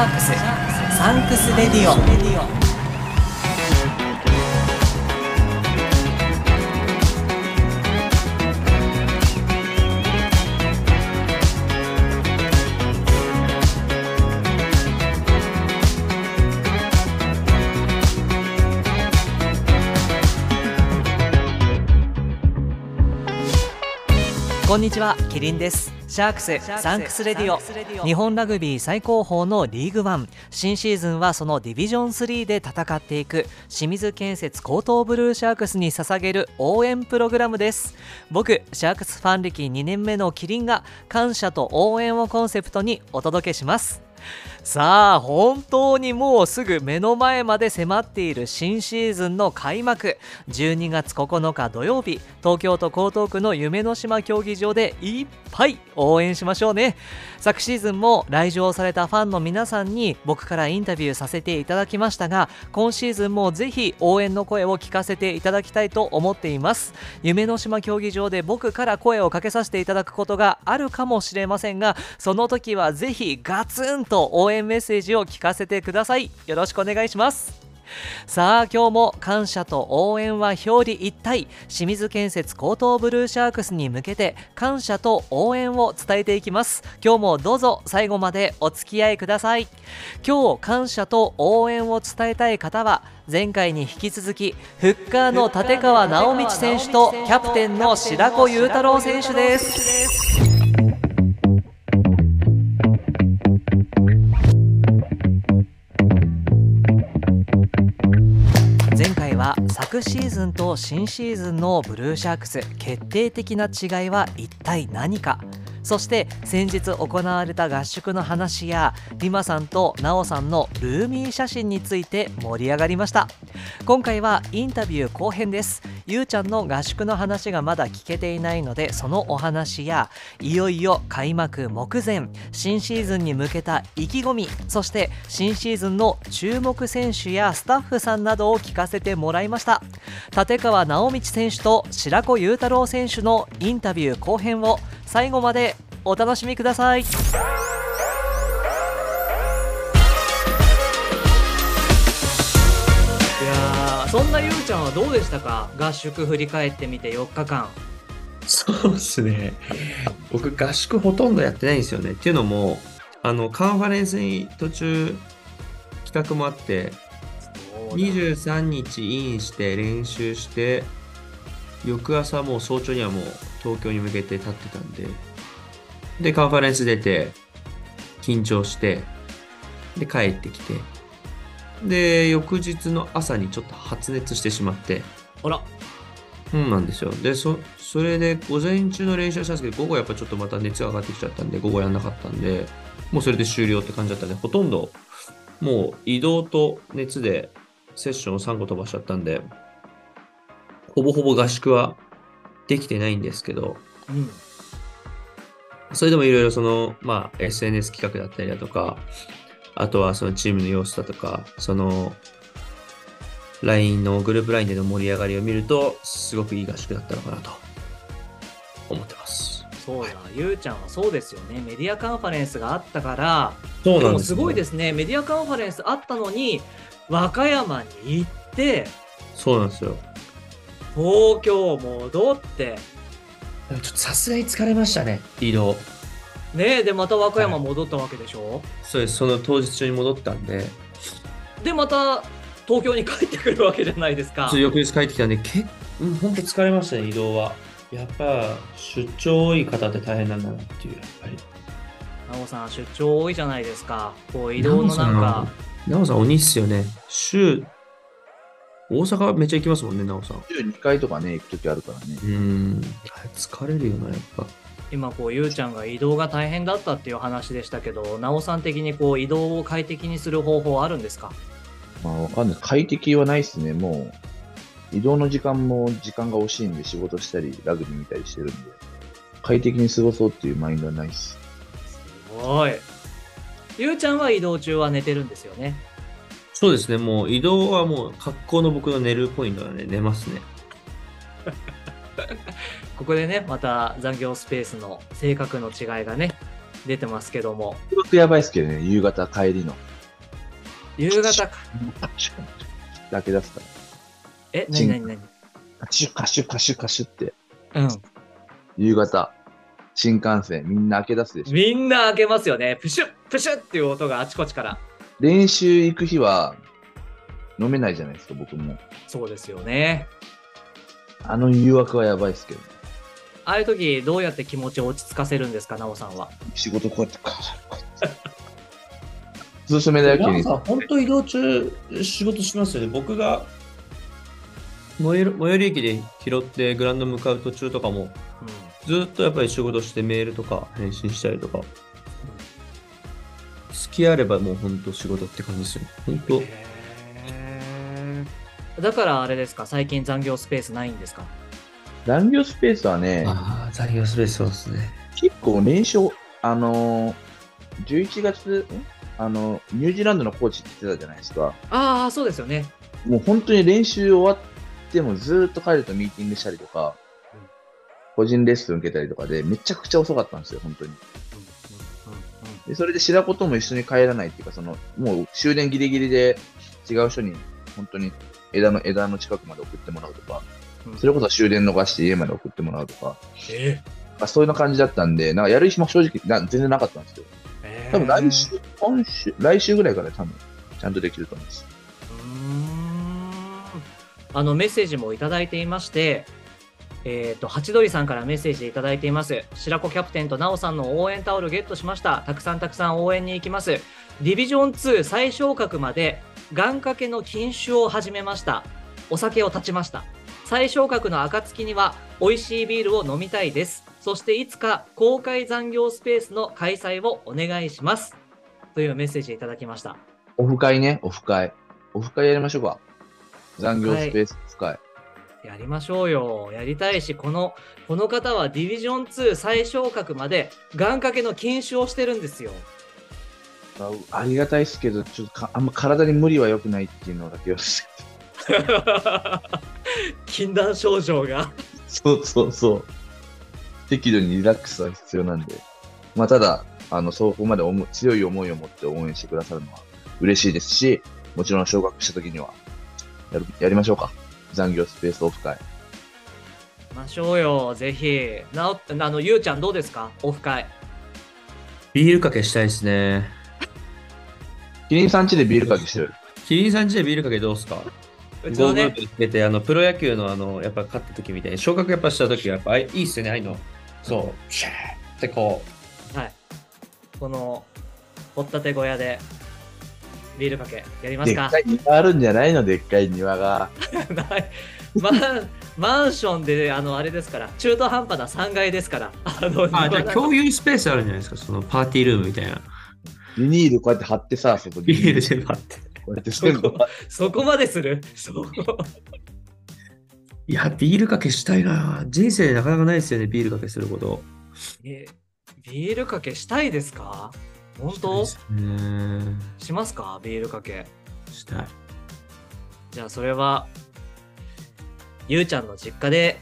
ャークスサンクスレディオ。こんにちはキリンです。シャークスサンクスレディオ。日本ラグビー最高峰のリーグワン。新シーズンはそのディビジョン3で戦っていく。清水建設江東ブルーシャークスに捧げる応援プログラムです。僕シャークスファン歴2年目のキリンが感謝と応援をコンセプトにお届けしますさあ本当にもうすぐ目の前まで迫っている新シーズンの開幕。12月9日土曜日東京都江東区の夢の島競技場でいっぱい応援しましょうね。昨シーズンも来場されたファンの皆さんに僕からインタビューさせていただきましたが今シーズンもぜひ応援の声を聞かせていただきたいと思っています。夢の島競技場で僕から声をかけさせていただくことがあるかもしれませんがその時はぜひガツンと応援援メッセージを聞かせてください。よろしくお願いします。さあ今日も感謝と応援は表裏一体。清水建設高等ブルーシャークスに向けて感謝と応援を伝えていきます。今日もどうぞ最後までお付き合いください。今日感謝と応援を伝えたい方は前回に引き続きフッカーの立川直道選手とキャプテンの白子裕太郎選手です。シーズンと新シーズンのブルーシャークス決定的な違いは一体何か？そして先日行われた合宿の話やリマさんとナオさんのルーミー写真について盛り上がりました。今回はインタビュー後編です。ゆうちゃんの合宿の話がまだ聞けていないのでそのお話やいよいよ開幕目前新シーズンに向けた意気込みそして新シーズンの注目選手やスタッフさんなどを聞かせてもらいました。立川直道選手と白子裕太郎選手のインタビュー後編を最後までお楽しみください。いやそんなゆうちゃんはどうでしたか？合宿振り返ってみて4日間。そうっすね。僕合宿ほとんどやってないんですよね。っていうのもあのカンファレンスに途中企画もあって23日インして練習して翌朝もう早朝にはもう東京に向けて立ってたんで、で、カンファレンス出て、緊張して、で、帰ってきて、で、翌日の朝にちょっと発熱してしまって、あら。そうなんですよ。で、そ、それで午前中の練習したんですけど、午後やっぱちょっとまた熱が上がってきちゃったんで、午後やんなかったんで、もうそれで終了って感じだったんで、ほとんど、もう移動と熱でセッションを3個飛ばしちゃったんで、ほぼほぼ合宿はできてないんですけど、うん、それでもいろいろその、まあ、SNS 企画だったりだとか、あとはそのチームの様子だとか、その、LINE のグループ LINE での盛り上がりを見ると、すごくいい合宿だったのかなと思ってます。そうだ、ゆうちゃんはそうですよね。メディアカンファレンスがあったから、そうなんです、ね、すごいですね。メディアカンファレンスあったのに、和歌山に行って、そうなんですよ。東京戻って。ちょっとさすがに疲れましたね移動。ねえでまた和歌山戻ったわけでしょ、はい、そうです。その当日中に戻ったんで。でまた東京に帰ってくるわけじゃないですか。翌日帰ってきたんで結構本当疲れましたね移動は。やっぱ出張多い方って大変なんだなっていうやっぱり。奈緒さん出張多いじゃないですか。こう移動のなんか。奈緒さん鬼っすよね。週大阪めっちゃ行きますもんね、なおさん。2回とかね、行くときあるからね。うん。疲れるよな、やっぱ。今、こう、ゆうちゃんが移動が大変だったっていう話でしたけど、なおさん的にこう、移動を快適にする方法あるんですか？まあ、わかんない。快適はないっすね。もう、移動の時間も時間が惜しいんで仕事したり、ラグビー見たりしてるんで、快適に過ごそうっていうマインドはないっす。すごい。ゆうちゃんは移動中は寝てるんですよね。そうですね、もう移動はもう格好の僕の寝るポイントはね、寝ますね。ここでね、また残業スペースの性格の違いがね、出てますけども。僕やばいっすけどね、夕方帰りの。夕方か。だけ出すから。え、なになになにカシュカシュカシュカシュって、うん。夕方、新幹線、みんな開け出すでしょ。みんな開けますよね。プシュップシュッっていう音があちこちから。練習行く日は飲めないじゃないですか、僕も。そうですよね。あの誘惑はやばいですけど。ああいう時、どうやって気持ちを落ち着かせるんですか、なおさんは？仕事こうやって、こうやって。おすすめだよ、ケニーさん、本当移動中仕事しますよね。僕が最寄り駅で拾ってグラウンド向かう途中とかも、ずっとやっぱり仕事してメールとか返信したりとか、好きあればもう本当仕事って感じですよね。本当。だからあれですか、最近残業スペースないんですか？残業スペースはね、ああ、残業スペースそうですね。結構練習、あのー、11月、んあの、ニュージーランドのコーチって言ってたじゃないですか。ああ、そうですよね。もう本当に練習終わってもずーっと彼とミーティングしたりとか、個人レッスン受けたりとかで、めちゃくちゃ遅かったんですよ、本当に。でそれで白子とも一緒に帰らないっていうか、その、もう終電ギリギリで違う人に、本当に枝の、枝の近くまで送ってもらうとか、うんそれこそ終電逃して家まで送ってもらうとか、えあそういう感じだったんで、なんかやる暇正直な全然なかったんですよ。え多分来週、今週、来週ぐらいから多分、ちゃんとできると思います。うーんあのメッセージもいただいていまして、えっ、と、ハチドリさんからメッセージいただいています。白子キャプテンとナオさんの応援タオルゲットしました。たくさんたくさん応援に行きます。ディビジョン2最昇格まで願掛けの禁酒を始めました。お酒を断ちました。最昇格の暁には美味しいビールを飲みたいです。そしていつか公開残業スペースの開催をお願いします。というメッセージいただきました。オフ会ね、オフ会。オフ会やりましょうか。残業スペースオフ会。やりましょうよ。やりたいし、この、この方はディビジョン2最昇格まで願掛けの禁酒をしてるんですよ。あありがたいですけど、ちょっとかあんま体に無理は良くないっていうのだけは。禁断症状が。そうそうそう。適度にリラックスは必要なんで。まあ、ただ、あの、そこまで強い思いを持って応援してくださるのは嬉しいですし、もちろん昇格した時には、やるやりましょうか。残業スペースオフ会。ましょうよ、ぜひ。なお、あの、ゆうちゃんどうですか？オフ会。ビールかけしたいですね。キリンさん家でビールかけしてる。キリンさんちでビールかけどうすか？うちのねて、あの、プロ野球のあの、やっぱ勝った時みたいに、昇格やっぱした時は、やっぱあいいいっすよね、ああいうの。そう、シャーってこはい。この、掘ったて小屋で、ビールかけ、やりまか？ですっかい庭あるんじゃないの？でっかい庭が。ないマンマンションで、あの、あれですから、中途半端な3階ですから。あの、う。あ、じゃあ庭共有スペースあるんじゃないですか、そのパーティールームみたいな。ビニールこうやって貼ってさ、そこビールでパって。こうやってそこそこまでする？そう。いや、ビールかけしたいな。人生でなかなかないですよね、ビールかけすること。えビールかけしたいですか？本当？しますか？ビールかけ。したい。じゃあそれは、ゆうちゃんの実家で、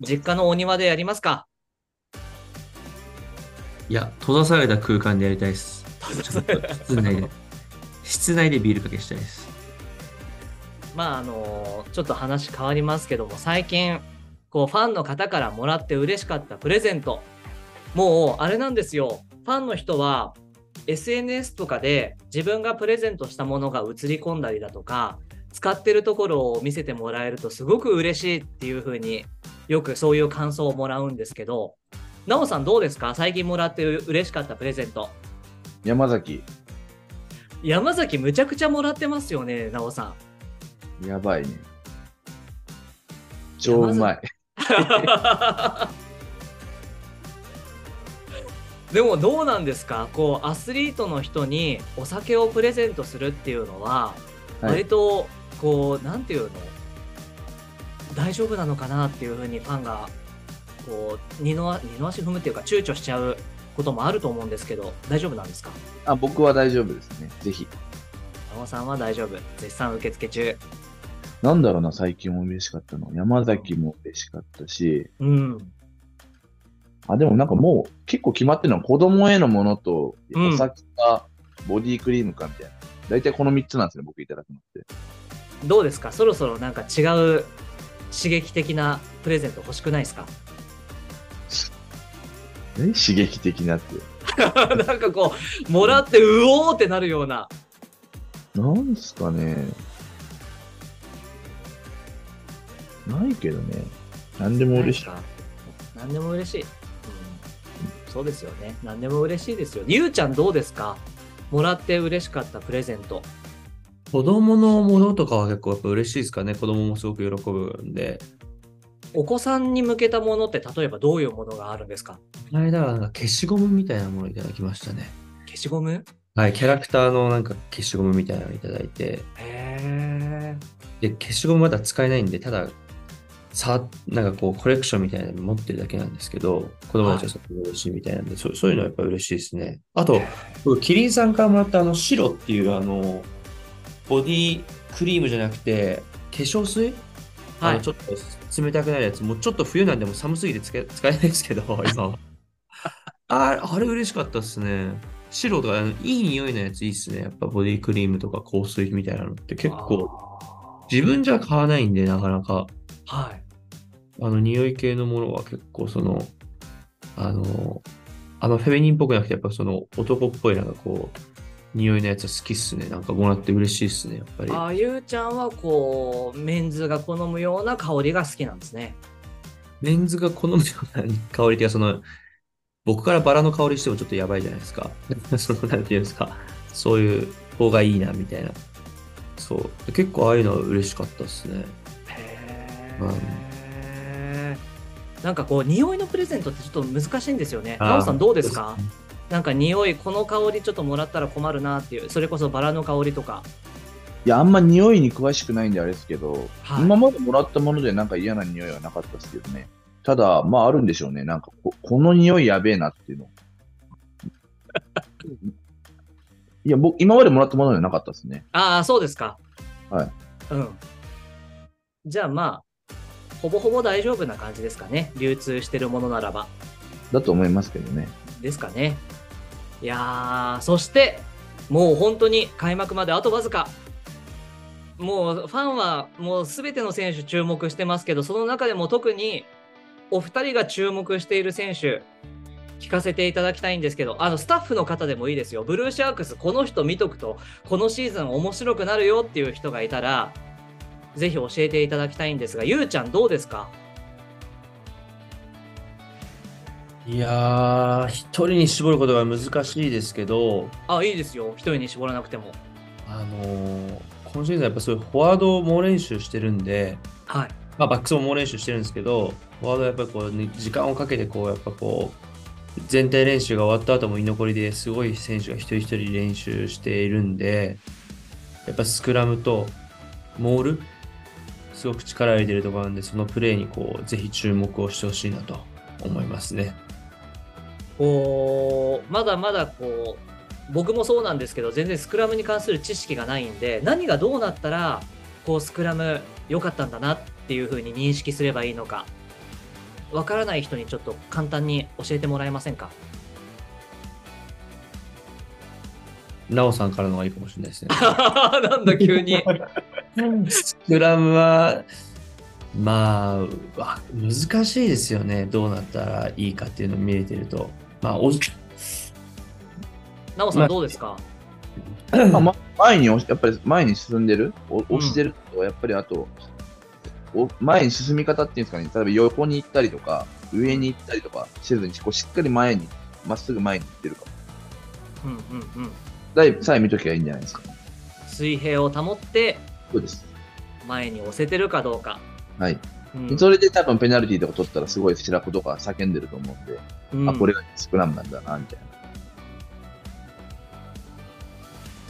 実家のお庭でやりますか？いや、閉ざされた空間でやりたいです。室内で。室内でビールかけしたいです。まああのちょっと話変わりますけども最近こうファンの方からもらって嬉しかったプレゼントもうあれなんですよファンの人は SNS とかで自分がプレゼントしたものが映り込んだりだとか使ってるところを見せてもらえるとすごく嬉しいっていう風によくそういう感想をもらうんですけどなおさんどうですか？最近もらって嬉しかったプレゼント山崎、山崎むちゃくちゃもらってますよねなおさんやばいね。超うまい。でもどうなんですか？こうアスリートの人にお酒をプレゼントするっていうのははい。割とこうなんていうの？大丈夫なのかなっていうふうにファンがこう二の二の足踏むっていうか躊躇しちゃうこともあると思うんですけど大丈夫なんですか？あ僕は大丈夫ですね。ぜひ。山尾さんは大丈夫。絶賛受付中。なんだろうな、最近も嬉しかったの。山崎も嬉しかったし、うんあ、でもなんかもう結構決まってるのは子供へのものと、うんお酒かボディクリームかみたいな。大体この3つなんですね、僕いただくのって。どうですか？そろそろなんか違う刺激的なプレゼント欲しくないですか？何刺激的なって。なんかこう、もらってうおーってなるような。なんすかね。ないけどね。何でも嬉しい。何でも嬉しい、うん。そうですよね。何でも嬉しいですよ。ゆうちゃんどうですか？もらって嬉しかったプレゼント。子供のものとかは結構やっぱ嬉しいですかね。子供もすごく喜ぶんで。お子さんに向けたものって例えばどういうものがあるんですか？この間はなんか消しゴムみたいなものをいただきましたね。消しゴム？はい、キャラクターのなんか消しゴムみたいなのをいただいて、へで、消しゴムまだ使えないんで、ただ、さ、なんかこう、コレクションみたいなの持ってるだけなんですけど、子供たちはすごく嬉しいみたいなんで、そうそういうのはやっぱ嬉しいですね。あと、僕キリンさんからもらったあの、白っていうあの、ボディクリームじゃなくて、化粧水？あはいのちょっと冷たくなるやつ、もうちょっと冬なんでもう寒すぎて使え使えないですけど、今は。ああれ嬉しかったっすね。白とか、あのいい匂いのやついいっすね。やっぱボディクリームとか香水みたいなのって結構、自分じゃ買わないんで、なかなか。はい。あの、匂い系のものは結構その、あの、あのフェミニンっぽくなくて、やっぱその男っぽいなんかこう、匂いのやつは好きっすね。なんかもらって嬉しいっすね、やっぱり。あゆうちゃんはこう、メンズが好むような香りが好きなんですね。メンズが好むような 香りっていうか、その、僕からバラの香りしてもちょっとやばいじゃないですか。その、なんていうんですか。そういう方がいいな、みたいな。そう。結構ああいうのは嬉しかったっすね。なんかこう、匂いのプレゼントってちょっと難しいんですよね。あーなおさんどうですか？なんか匂い、この香りちょっともらったら困るなっていう、それこそバラの香りとか。いや、あんま匂いに詳しくないんであれですけど、はい今までもらったものでなんか嫌な匂いはなかったですけどね。ただ、まああるんでしょうね。なんかこ、この匂いやべえなっていうの。いや、僕、今までもらったものではなかったですね。ああ、そうですか。はい。うん。じゃあまあ、ほぼほぼ大丈夫な感じですかね。流通してるものならば。だと思いますけどね。ですかね。いやー、そして、もう本当に開幕まであとわずか。もうファンはもうすべての選手注目してますけど、その中でも特にお二人が注目している選手、聞かせていただきたいんですけど、あのスタッフの方でもいいですよ。ブルーシャークス、この人見とくと、このシーズン面白くなるよっていう人がいたら、ぜひ教えていただきたいんですが、ゆうちゃんどうですか？いやー、一人に絞ることが難しいですけど、あ、いいですよ。一人に絞らなくても。あのー今シーズンやっぱそういうフォワードを猛練習してるんで、はい。まあ、バックスも猛練習してるんですけど、フォワードはやっぱりこう、ね、時間をかけてこう、やっぱこう、全体練習が終わった後も居残りですごい選手が一人一人練習しているんで、やっぱスクラムとモール、すごく力を入れてるところなんで、そのプレーにこう、ぜひ注目をしてほしいなと思いますね。こうまだまだこう僕もそうなんですけど全然スクラムに関する知識がないんで何がどうなったらこうスクラム良かったんだなっていう風に認識すればいいのかわからない人にちょっと簡単に教えてもらえませんか？なおさんからの方がいいかもしれないですね。なんだ急に スクラムは、まあ、わ難しいですよね。どうなったらいいかっていうのを見れてると。まあ、おなおさんどうですか？まあま前に押し、やっぱり前に進んでる、お押してると、やっぱりあと、お前に進み方っていうんですかね、例えば横に行ったりとか、上に行ったりとかせずに、こうしっかり前に、まっすぐ前に行ってるか。うんうんうんさえ見ときゃいいんじゃないですか。水平を保ってそうです。前に押せてるかどうか、はい。うんそれで多分ペナルティーとか取ったら、すごい白子とか叫んでると思うんで、うんあ、これがスクラムなんだな、みたい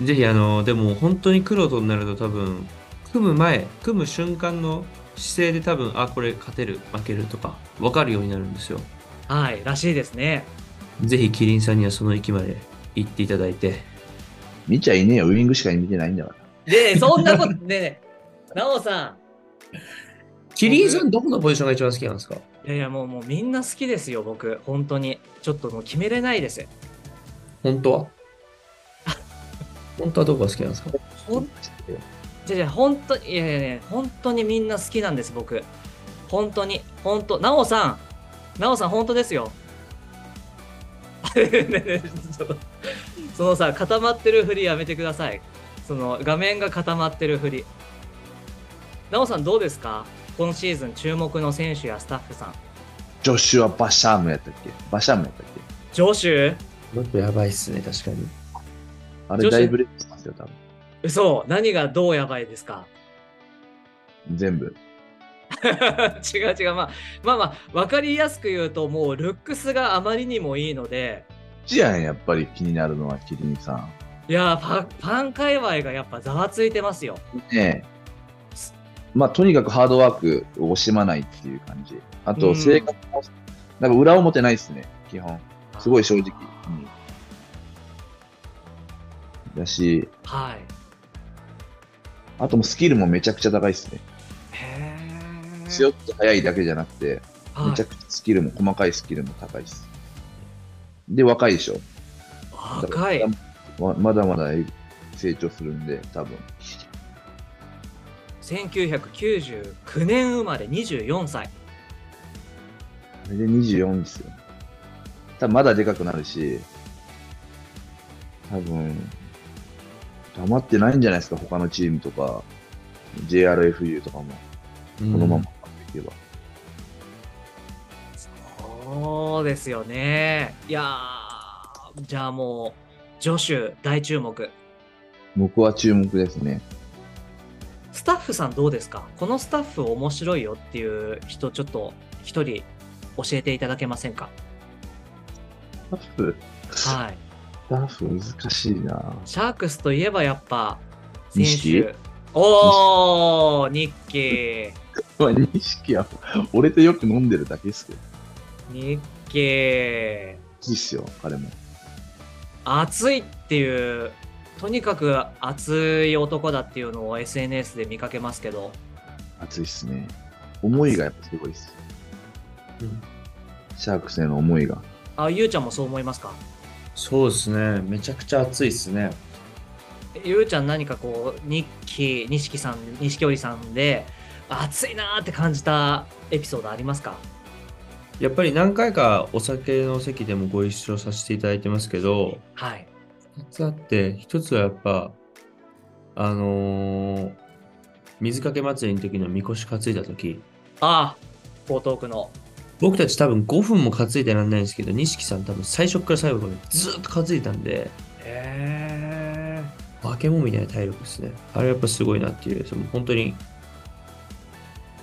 な。ぜひ、あの、でも本当に黒とになると多分、組む前、組む瞬間の姿勢で多分、あ、これ勝てる、負けるとか、分かるようになるんですよ。はいらしいですねぜひ、キリンさんにはその域まで行っていただいて、見ちゃいねえよ、ウイングしか見てないんだから。でそんなことねえ。ねえなおさん。キリンさんどこのポジションが一番好きなんですか？いやいやもうもうみんな好きですよ僕。本当に。ちょっともう決めれないです。本当は？本当はどこが好きなんですか？ほんじゃじゃ本当にいやいやいや本当にみんな好きなんです僕。本当に。本当なおさん。なおさん本当ですよ。ねえねえちょっとそのさ固まってるふりやめてください。その画面が固まってるふり。なおさんどうですか？今シーズン注目の選手やスタッフさん。ジョシュア・バシャームやったっけ？バシャームやったっけ？ジョシュ？もっとやばいっすね、確かに。あれだいぶレックしますよ、多分。嘘。何がどうやばいですか？全部。違う違う、まあ、まあまあ分かりやすく言うともうルックスがあまりにもいいのでちやん、やっぱり気になるのはキリンさん。いやーファファン界隈がやっぱざわついてますよねえ。まあ、とにかくハードワークを惜しまないっていう感じ。あと、うん性格も、なんか裏表ないですね、基本。すごい正直。うんだし、はいあともうスキルもめちゃくちゃ高いですね。へえ強くて速いだけじゃなくて、めちゃくくちゃスキルも、細かいスキルも高いです。で、若いでしょ。若いままだまだ成長するんで、多分。1999年生まれ24歳で24ですよ。多分まだでかくなるし、多分、黙ってないんじゃないですか、他のチームとか、JRFU とかも、ここのままいけば。そうですよね。いやーじゃあもうジョシュ大注目。僕は注目ですね。スタッフさんどうですか？このスタッフ面白いよっていう人ちょっと一人教えていただけませんか？スタッフ、はい。スタッフ難しいな。シャークスといえばやっぱ選錦手おーニッキ。ー まあ、錦は、俺とよく飲んでるだけですけど。ニッキーいいっすよ、彼も。熱いっていうとにかく熱い男だっていうのを SNS で見かけますけど熱いっすね。思いがやっぱすごいっす。うんシャークスへの思いが。あゆうちゃんもそう思いますか？そうですね。めちゃくちゃ熱いっすね。ゆうちゃん何かこうニッキー錦さん錦織さんで熱いなーって感じたエピソードありますか？やっぱり何回かお酒の席でもご一緒させていただいてますけど、はい。2つあって、1つはやっぱ、あのー水かけ祭りの時のみこし担いだ時、ああ江東区の。僕たち多分5分も担いでらんないんですけど、錦さん多分最初から最後までずっと担いだんで、へえ。化け物みたいな体力ですね。あれやっぱすごいなっていう、その本当に、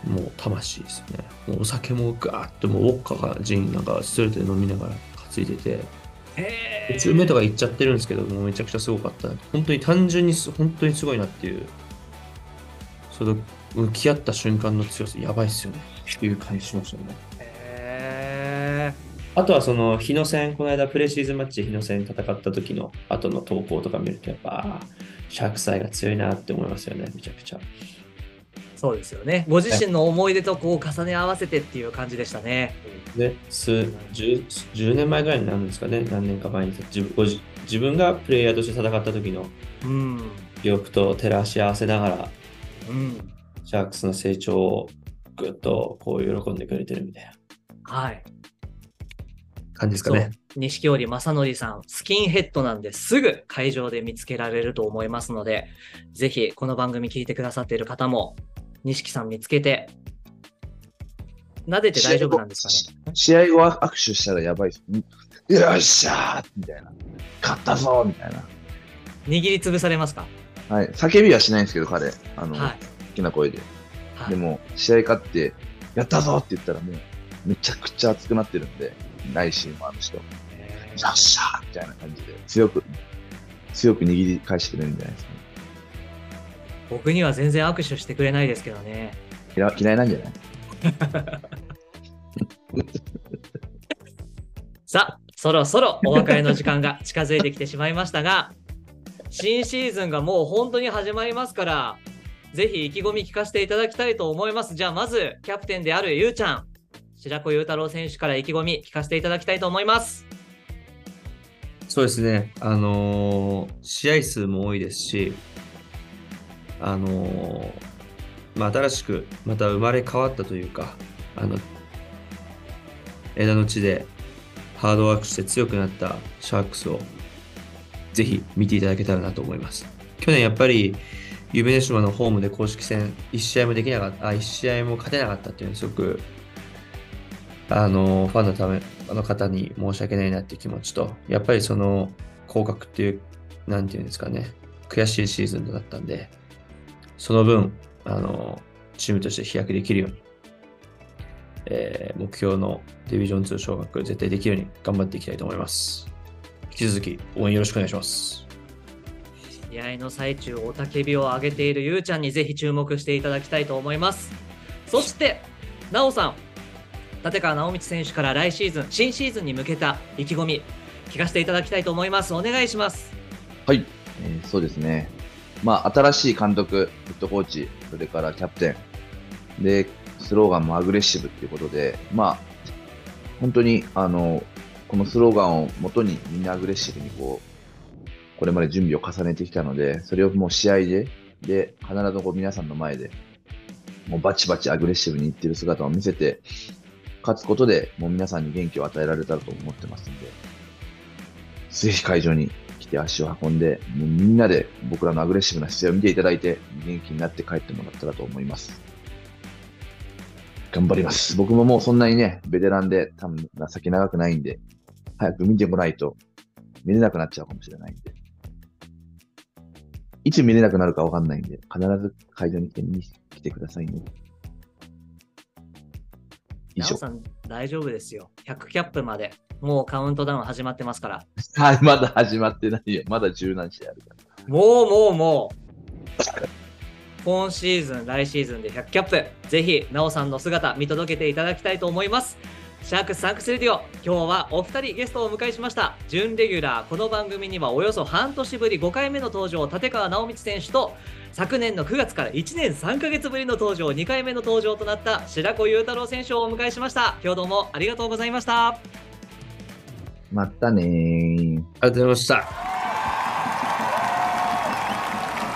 もう魂ですね。もうお酒もガーッともうウォッカがジンなんかストレートで飲みながら担いでて、へ途中目とか行っちゃってるんですけど、もうめちゃくちゃすごかった。本当に単純にす本当にすごいなっていう、その向き合った瞬間の強さ、やばいっすよね。っていう感じしましたね。えあとはその日野戦、この間プレシーズンマッチで日野戦戦った時の後の投稿とか見ると、やっぱ、シャークサイが強いなって思いますよね、めちゃくちゃ。そうですよね。ご自身の思い出とこう重ね合わせてっていう感じでしたね。で、数 10, 10年前ぐらいになるんですかね、何年か前に。自分ご自自分がプレイヤーとして戦った時のうん。記憶と照らし合わせながら、うん。シャークスの成長をぐっとこう喜んでくれてるみたいな。はい。感じですかね。錦織正則さん、スキンヘッドなんですぐ会場で見つけられると思いますので、ぜひこの番組聞いてくださっている方も、錦さん見つけて、撫でて大丈夫なんですかね。試合後は握手したらやばいっす。んよっしゃーみたいな。勝ったぞみたいな。握りつぶされますか？はい。叫びはしないんですけど、彼。あの、はい。好きな声で。はいでも、試合勝って、やったぞって言ったらもう、めちゃくちゃ熱くなってるんで、内心もある人。よえっしゃーみたいな感じで、強く、強く握り返してくれるんじゃないですかね。僕には全然握手してくれないですけどね。嫌嫌いなんじゃない？さあ、そろそろお別れの時間が近づいてきてしまいましたが、新シーズンがもう本当に始まりますから、ぜひ意気込み聞かせていただきたいと思います。じゃあ、まず、キャプテンであるゆうちゃん、白子ゆうたろう選手から意気込み聞かせていただきたいと思います。そうですね、あのー試合数も多いですし、あのまあ、新しくまた生まれ変わったというか、あの枝の地でハードワークして強くなったシャークスをぜひ見ていただけたらなと思います。去年やっぱり夢の島のホームで公式戦1試合もできなかった、あ1試合も勝てなかったっていうのはすごくあの、ファンのため、の方に申し訳ないなっていう気持ちと、やっぱりその、降格っていう、なんていうんですかね、悔しいシーズンだったんで、その分、あの、チームとして飛躍できるように、えー目標のディビジョン2昇格絶対できるように頑張っていきたいと思います。引き続き応援よろしくお願いします。試合の最中、雄たけびを上げているゆうちゃんにぜひ注目していただきたいと思います。そして、なおさん、立川直道選手から来シーズン、新シーズンに向けた意気込み、聞かせていただきたいと思います。お願いします。はい、えーそうですね。まあ、新しい監督、ヘッドコーチ、それからキャプテン、で、スローガンもアグレッシブっていうことで、まあ、本当に、あの、このスローガンを元にみんなアグレッシブにこう、これまで準備を重ねてきたので、それをもう試合で、で、必ずこう皆さんの前で、もうバチバチアグレッシブにいってる姿を見せて、勝つことで、もう皆さんに元気を与えられたらと思ってますんで、ぜひ会場に来て足を運んで、もうみんなで僕らのアグレッシブな姿勢を見ていただいて、元気になって帰ってもらったらと思います。頑張ります。僕ももうそんなにね、ベテランで、多分先長くないんで、早く見てこないと見れなくなっちゃうかもしれないんで。いつ見れなくなるかわかんないんで、必ず会場に来て見に来てくださいね。以上。さん、大丈夫ですよ。100キャップまで、もうカウントダウン始まってますから。はい、まだ始まってないよ。まだ十何試合あるから。もうもうもう。今シーズン、来シーズンで100キャップ、ぜひ、なおさんの姿見届けていただきたいと思います。シャークスサンクスレディオ、今日はお二人ゲストをお迎えしました。準レギュラー、この番組にはおよそ半年ぶり5回目の登場、立川直道選手と、昨年の9月から1年3ヶ月ぶりの登場、2回目の登場となった白子雄太郎選手をお迎えしました。今日どうもありがとうございました。またねー。ありがとうございました。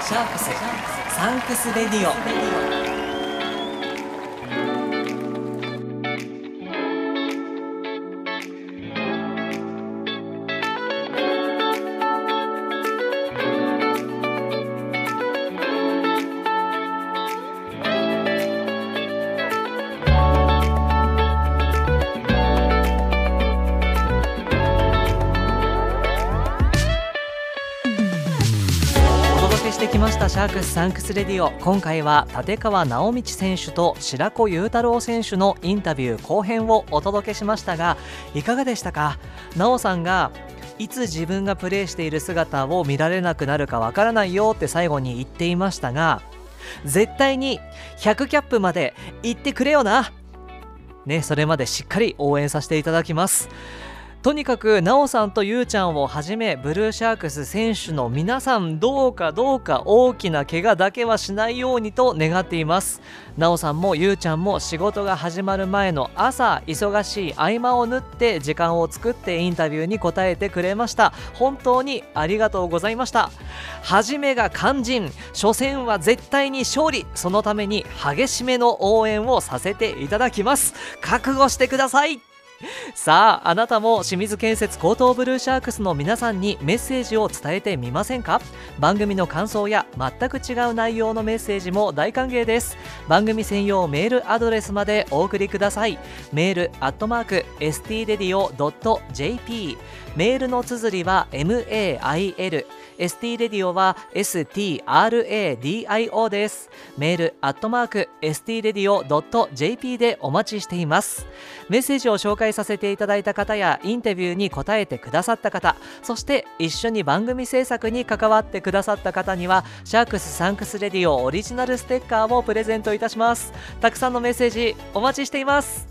シャークスサンクスレディオ。ました。シャークスサンクスレディオ。今回は立川直道選手と白子雄太郎選手のインタビュー後編をお届けしましたがいかがでしたか？直さんがいつ自分がプレーしている姿を見られなくなるかわからないよって最後に言っていましたが絶対に100キャップまで行ってくれよな。ねそれまでしっかり応援させていただきます。とにかくなおさんとゆうちゃんをはじめブルーシャークス選手の皆さんどうかどうか大きな怪我だけはしないようにと願っています。なおさんもゆうちゃんも仕事が始まる前の朝忙しい合間を縫って時間を作ってインタビューに答えてくれました。本当にありがとうございました。はじめが肝心。初戦は絶対に勝利。そのために激しめの応援をさせていただきます。覚悟してください。さああなたも清水建設高等ブルーシャークスの皆さんにメッセージを伝えてみませんか？番組の感想や全く違う内容のメッセージも大歓迎です。番組専用メールアドレスまでお送りください。メールアットマーク stradio.jp メールの綴りは mail ST レディオは STRADIO です。メールアットマーク STRadio.jp でお待ちしています。メッセージを紹介させていただいた方やインタビューに答えてくださった方、そして一緒に番組制作に関わってくださった方にはシャークスサンクスレディオオリジナルステッカーをプレゼントいたします。たくさんのメッセージお待ちしています。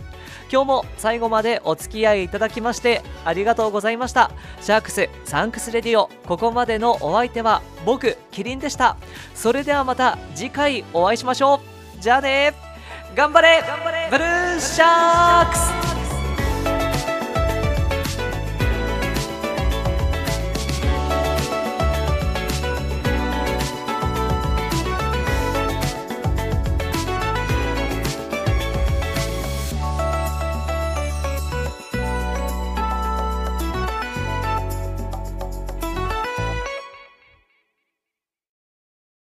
今日も最後までお付き合いいただきましてありがとうございました。シャークスサンクスレディオここまでのお相手は僕キリンでした。それではまた次回お会いしましょう。じゃあね頑張れブルーシャークス。